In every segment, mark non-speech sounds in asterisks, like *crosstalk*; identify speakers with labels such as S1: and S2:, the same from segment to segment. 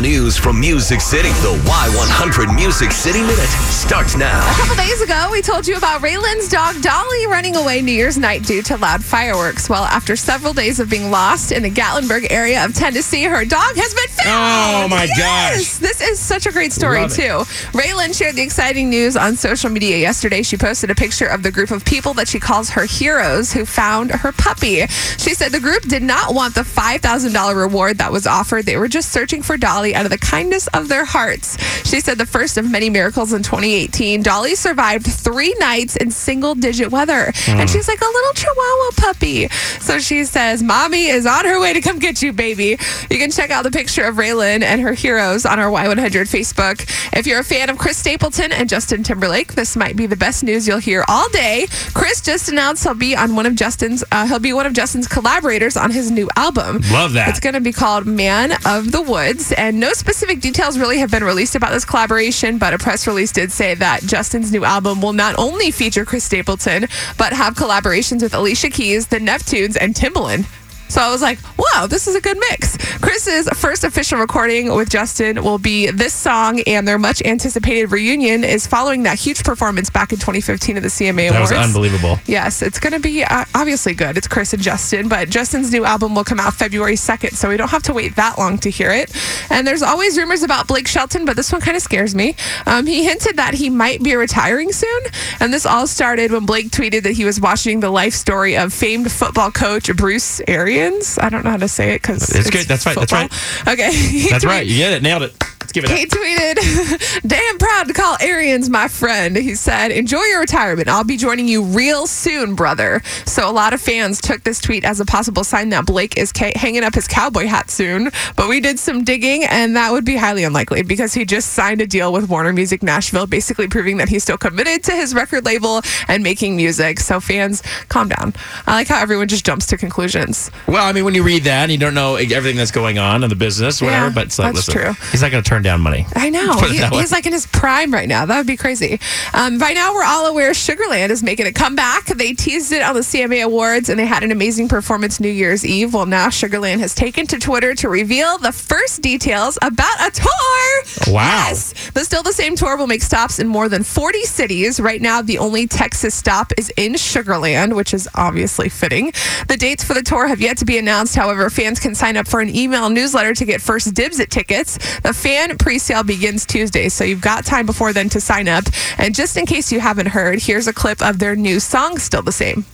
S1: the news from Music City. The Y100 Music City Minute starts now.
S2: A couple days ago, we told you about RaeLynn's dog Dolly running away New Year's night due to loud fireworks. Well, after several days of being lost in the Gatlinburg area of Tennessee, her dog has been found.
S3: Oh, my
S2: yes! This is such a great story,
S3: Love it.
S2: too. RaeLynn shared the exciting news on social media yesterday. She posted a picture of the group of people that she calls her heroes who found her puppy. She said the group did not want the $5,000 reward that was offered. They were just searching for Dolly out of the kindness of their hearts. She said the first of many miracles in 2018, Dolly survived three nights in single digit weather. And she's like a little chihuahua puppy. So she says, Mommy is on her way to come get you, baby. You can check out the picture of RaeLynn and her heroes on our Y100 Facebook. If you're a fan of Chris Stapleton and Justin Timberlake, this might be the best news you'll hear all day. Chris just announced he'll be on one of Justin's, uh, he'll be one of Justin's collaborators on his new album.
S3: Love that.
S2: It's going to be called Man of the Woods, and no specific details really have been released about this collaboration, but a press release did say that Justin's new album will not only feature Chris Stapleton, but have collaborations with Alicia Keys, the Neptunes, and Timbaland. So I was like, wow, this is a good mix. Chris's first official recording with Justin will be this song, and their much anticipated reunion is following that huge performance back in 2015 at the CMA
S3: That
S2: Awards.
S3: was unbelievable.
S2: Yes, it's going to be uh, obviously good. It's Chris and Justin, but Justin's new album will come out February 2nd, so we don't have to wait that long to hear it. And there's always rumors about Blake Shelton, but this one kind of scares me. Um, he hinted that he might be retiring soon, and this all started when Blake tweeted that he was watching the life story of famed football coach Bruce Arians. I don't know how to say it because
S3: It's good. That's right. That's right.
S2: Okay, *laughs* He
S3: That's right. You get it. Nailed it. Let's give it
S2: he
S3: up.
S2: tweeted, *laughs* Damn proud to call Arians my friend. He said, Enjoy your retirement. I'll be joining you real soon, brother. So a lot of fans took this tweet as a possible sign that Blake is ca- hanging up his cowboy hat soon. But we did some digging, and that would be highly unlikely because he just signed a deal with Warner Music Nashville, basically proving that he's still committed to his record label and making music. So fans, calm down. I like how everyone just jumps to conclusions.
S3: Well, I mean, when you read that and you don't know everything that's going on in the business, whatever,
S2: Yeah,
S3: but it's like,
S2: that's
S3: listen,
S2: true.
S3: he's not going to turn down money.
S2: I know. *laughs* He- he's like in his prime right now. That would be crazy. Um, by now, we're all aware Sugarland is making a comeback. They teased it on the CMA Awards and they had an amazing performance New Year's Eve. Well, now Sugarland has taken to Twitter to reveal the first details about a tour.
S3: Wow.
S2: Yes. The Still the Same tour will make stops in more than 40 cities. Right now, the only Texas stop is in Sugarland, which is obviously fitting. The dates for the tour have yet to be announced. However, fans can sign up for an email newsletter to get first dibs at tickets. The fan pre-sale begins Tuesday, so you've got time before then to sign up. And just in case you haven't heard, here's a clip of their new song, Still the Same.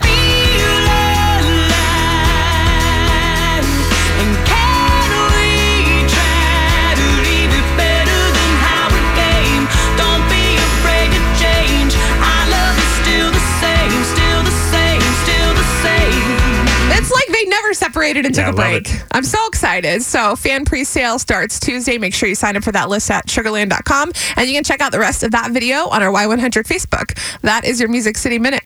S2: Separated and took
S3: Yeah,
S2: a break.
S3: it.
S2: I'm so excited. So, fan pre sale starts Tuesday. Make sure you sign up for that list at sugarland.com. And you can check out the rest of that video on our Y100 Facebook. That is your Music City Minute.